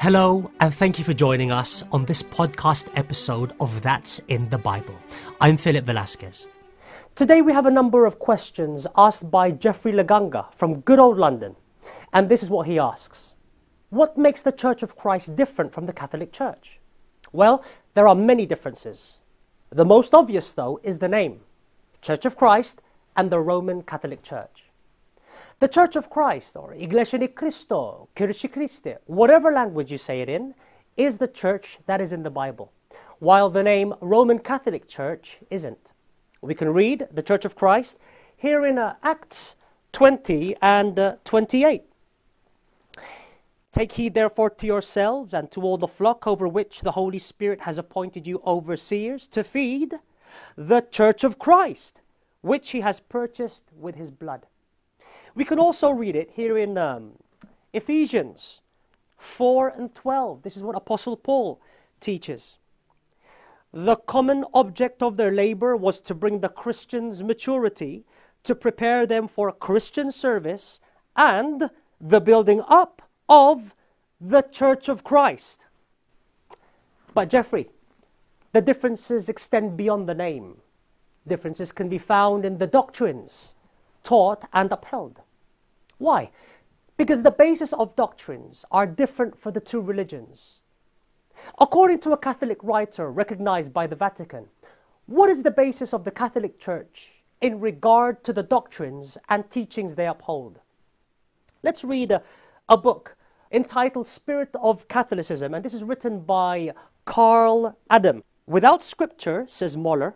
Hello, and thank you for joining us on this podcast episode of That's in the Bible. I'm Philip Velasquez. Today we have a number of questions asked by Jeffrey Laganga from good old London. And this is what he asks What makes the Church of Christ different from the Catholic Church? Well, there are many differences. The most obvious, though, is the name Church of Christ and the Roman Catholic Church. The Church of Christ, or Iglesia ni Cristo, Kirche Christi, whatever language you say it in, is the church that is in the Bible, while the name Roman Catholic Church isn't. We can read the Church of Christ here in uh, Acts 20 and uh, 28. Take heed therefore to yourselves and to all the flock over which the Holy Spirit has appointed you overseers to feed the church of Christ, which he has purchased with his blood. We can also read it here in um, Ephesians 4 and 12. This is what Apostle Paul teaches. The common object of their labor was to bring the Christians' maturity, to prepare them for Christian service and the building up of the Church of Christ. But, Jeffrey, the differences extend beyond the name. Differences can be found in the doctrines taught and upheld. Why? Because the basis of doctrines are different for the two religions. According to a Catholic writer recognized by the Vatican, what is the basis of the Catholic Church in regard to the doctrines and teachings they uphold? Let's read a, a book entitled Spirit of Catholicism, and this is written by Karl Adam. Without scripture, says Moeller,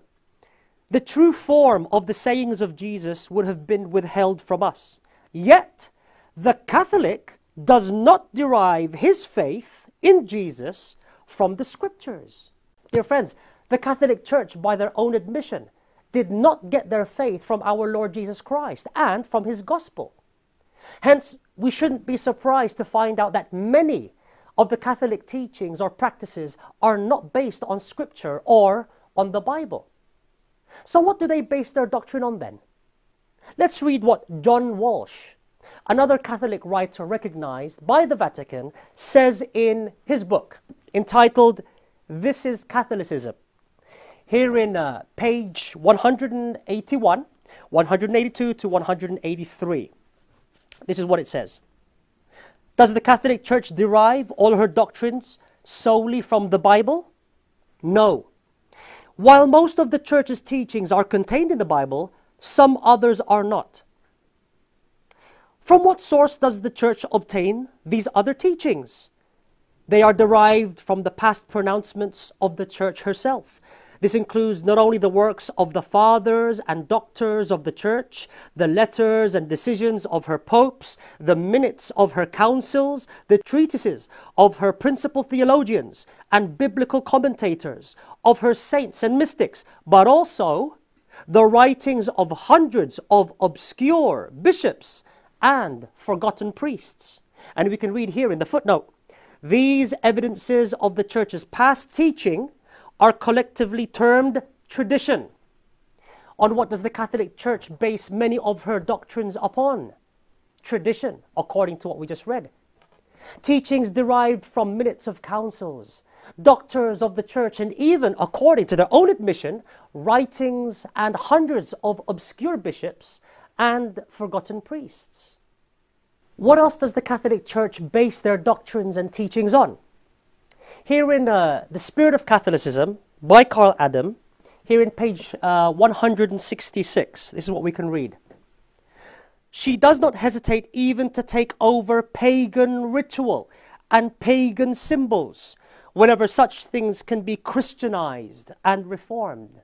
the true form of the sayings of Jesus would have been withheld from us. Yet, the Catholic does not derive his faith in Jesus from the scriptures. Dear friends, the Catholic Church, by their own admission, did not get their faith from our Lord Jesus Christ and from his gospel. Hence, we shouldn't be surprised to find out that many of the Catholic teachings or practices are not based on scripture or on the Bible. So, what do they base their doctrine on then? Let's read what John Walsh, another Catholic writer recognized by the Vatican, says in his book entitled This is Catholicism. Here in uh, page 181, 182 to 183. This is what it says. Does the Catholic Church derive all her doctrines solely from the Bible? No. While most of the Church's teachings are contained in the Bible, some others are not. From what source does the Church obtain these other teachings? They are derived from the past pronouncements of the Church herself. This includes not only the works of the fathers and doctors of the Church, the letters and decisions of her popes, the minutes of her councils, the treatises of her principal theologians and biblical commentators, of her saints and mystics, but also the writings of hundreds of obscure bishops and forgotten priests. And we can read here in the footnote these evidences of the church's past teaching are collectively termed tradition. On what does the Catholic Church base many of her doctrines upon? Tradition, according to what we just read. Teachings derived from minutes of councils, doctors of the church, and even, according to their own admission, writings and hundreds of obscure bishops and forgotten priests. What else does the Catholic Church base their doctrines and teachings on? Here in uh, The Spirit of Catholicism by Karl Adam, here in page uh, 166, this is what we can read. She does not hesitate even to take over pagan ritual and pagan symbols whenever such things can be Christianized and reformed.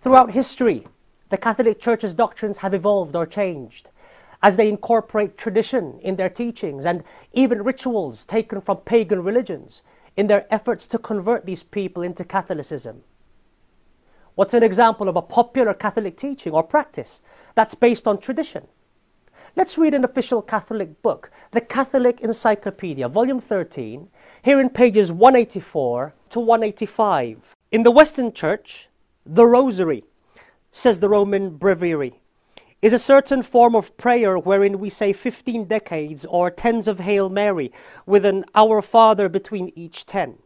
Throughout history, the Catholic Church's doctrines have evolved or changed as they incorporate tradition in their teachings and even rituals taken from pagan religions in their efforts to convert these people into Catholicism. What's an example of a popular Catholic teaching or practice that's based on tradition? Let's read an official Catholic book, the Catholic Encyclopedia, volume 13, here in pages 184 to 185. In the Western Church, the Rosary, says the Roman Breviary, is a certain form of prayer wherein we say 15 decades or tens of Hail Mary with an Our Father between each 10.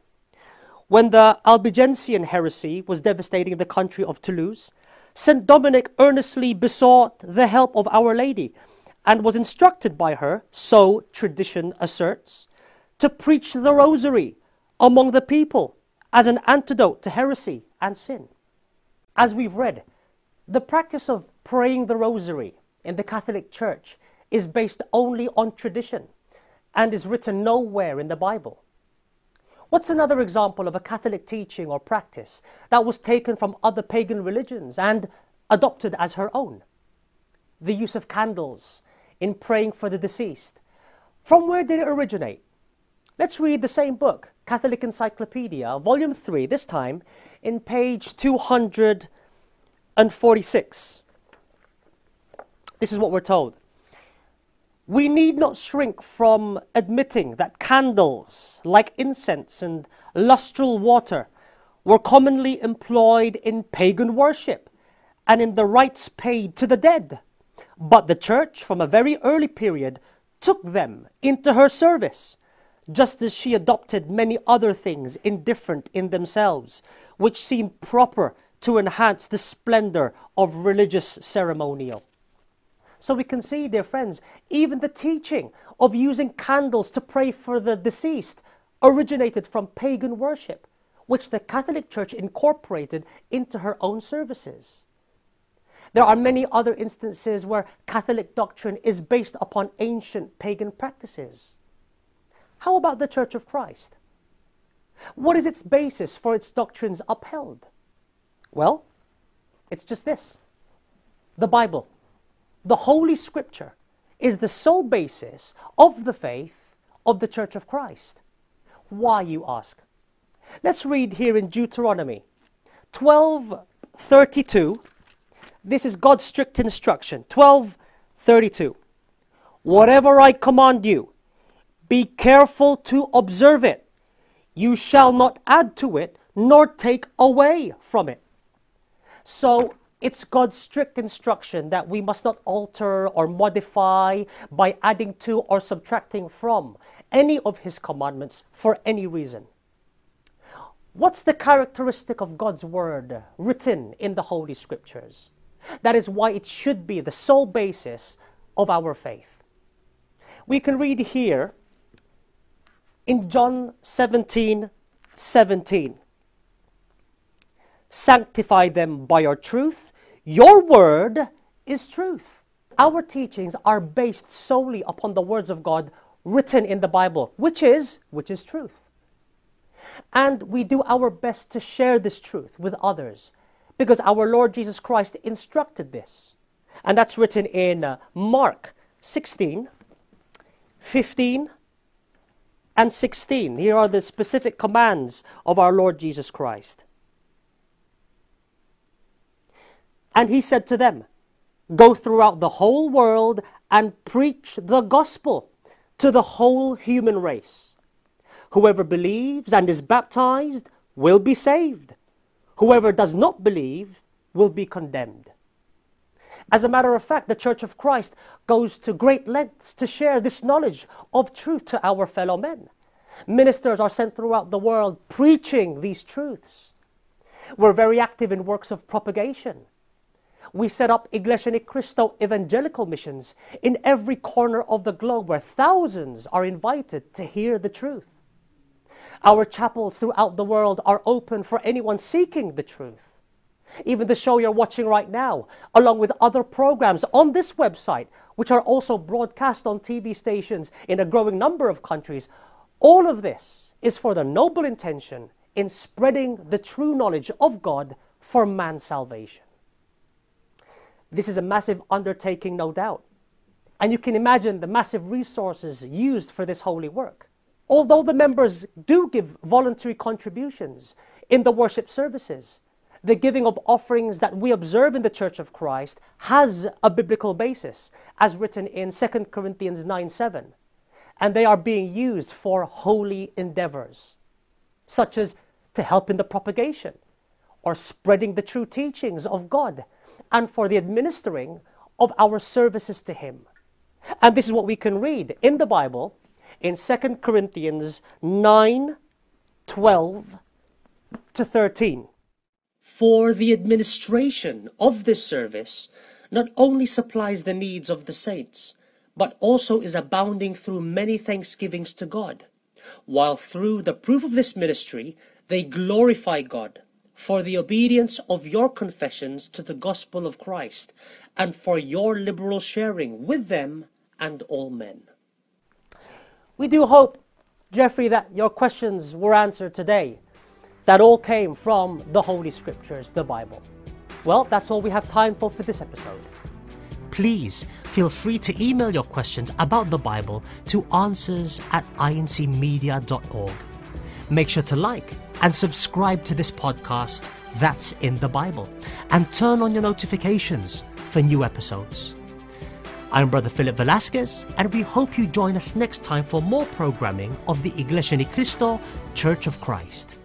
When the Albigensian heresy was devastating the country of Toulouse, St. Dominic earnestly besought the help of Our Lady and was instructed by her, so tradition asserts, to preach the rosary among the people as an antidote to heresy and sin. As we've read, the practice of praying the rosary in the Catholic Church is based only on tradition and is written nowhere in the Bible. What's another example of a Catholic teaching or practice that was taken from other pagan religions and adopted as her own? The use of candles in praying for the deceased. From where did it originate? Let's read the same book, Catholic Encyclopedia, Volume 3, this time in page 246. This is what we're told. We need not shrink from admitting that candles, like incense and lustral water, were commonly employed in pagan worship and in the rites paid to the dead. But the church, from a very early period, took them into her service, just as she adopted many other things indifferent in themselves, which seemed proper to enhance the splendor of religious ceremonial. So we can see, dear friends, even the teaching of using candles to pray for the deceased originated from pagan worship, which the Catholic Church incorporated into her own services. There are many other instances where Catholic doctrine is based upon ancient pagan practices. How about the Church of Christ? What is its basis for its doctrines upheld? Well, it's just this the Bible the Holy Scripture is the sole basis of the faith of the Church of Christ. Why, you ask? Let's read here in Deuteronomy 12:32. This is God's strict instruction. 12:32. Whatever I command you, be careful to observe it. You shall not add to it nor take away from it. So it's God's strict instruction that we must not alter or modify by adding to or subtracting from any of His commandments for any reason. What's the characteristic of God's Word written in the Holy Scriptures? That is why it should be the sole basis of our faith. We can read here in John 17 17 sanctify them by your truth. Your word is truth. Our teachings are based solely upon the words of God written in the Bible, which is which is truth. And we do our best to share this truth with others because our Lord Jesus Christ instructed this. And that's written in uh, Mark 16, 15, and 16. Here are the specific commands of our Lord Jesus Christ. And he said to them, Go throughout the whole world and preach the gospel to the whole human race. Whoever believes and is baptized will be saved. Whoever does not believe will be condemned. As a matter of fact, the Church of Christ goes to great lengths to share this knowledge of truth to our fellow men. Ministers are sent throughout the world preaching these truths. We're very active in works of propagation we set up Iglesia Ni Cristo evangelical missions in every corner of the globe where thousands are invited to hear the truth. Our chapels throughout the world are open for anyone seeking the truth. Even the show you're watching right now, along with other programs on this website, which are also broadcast on TV stations in a growing number of countries, all of this is for the noble intention in spreading the true knowledge of God for man's salvation. This is a massive undertaking, no doubt. And you can imagine the massive resources used for this holy work. Although the members do give voluntary contributions in the worship services, the giving of offerings that we observe in the Church of Christ has a biblical basis, as written in 2 Corinthians 9 7. And they are being used for holy endeavors, such as to help in the propagation or spreading the true teachings of God and for the administering of our services to Him. And this is what we can read in the Bible in 2 Corinthians 9 12 to 13. For the administration of this service not only supplies the needs of the saints, but also is abounding through many thanksgivings to God, while through the proof of this ministry they glorify God for the obedience of your confessions to the gospel of Christ, and for your liberal sharing with them and all men. We do hope, Jeffrey, that your questions were answered today. That all came from the Holy Scriptures, the Bible. Well, that's all we have time for for this episode. Please feel free to email your questions about the Bible to answers at incmedia.org. Make sure to like and subscribe to this podcast, That's in the Bible, and turn on your notifications for new episodes. I'm Brother Philip Velasquez, and we hope you join us next time for more programming of the Iglesia Ni Cristo Church of Christ.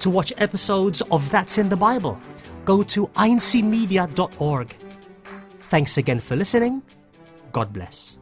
To watch episodes of That's in the Bible, go to incmedia.org. Thanks again for listening. God bless.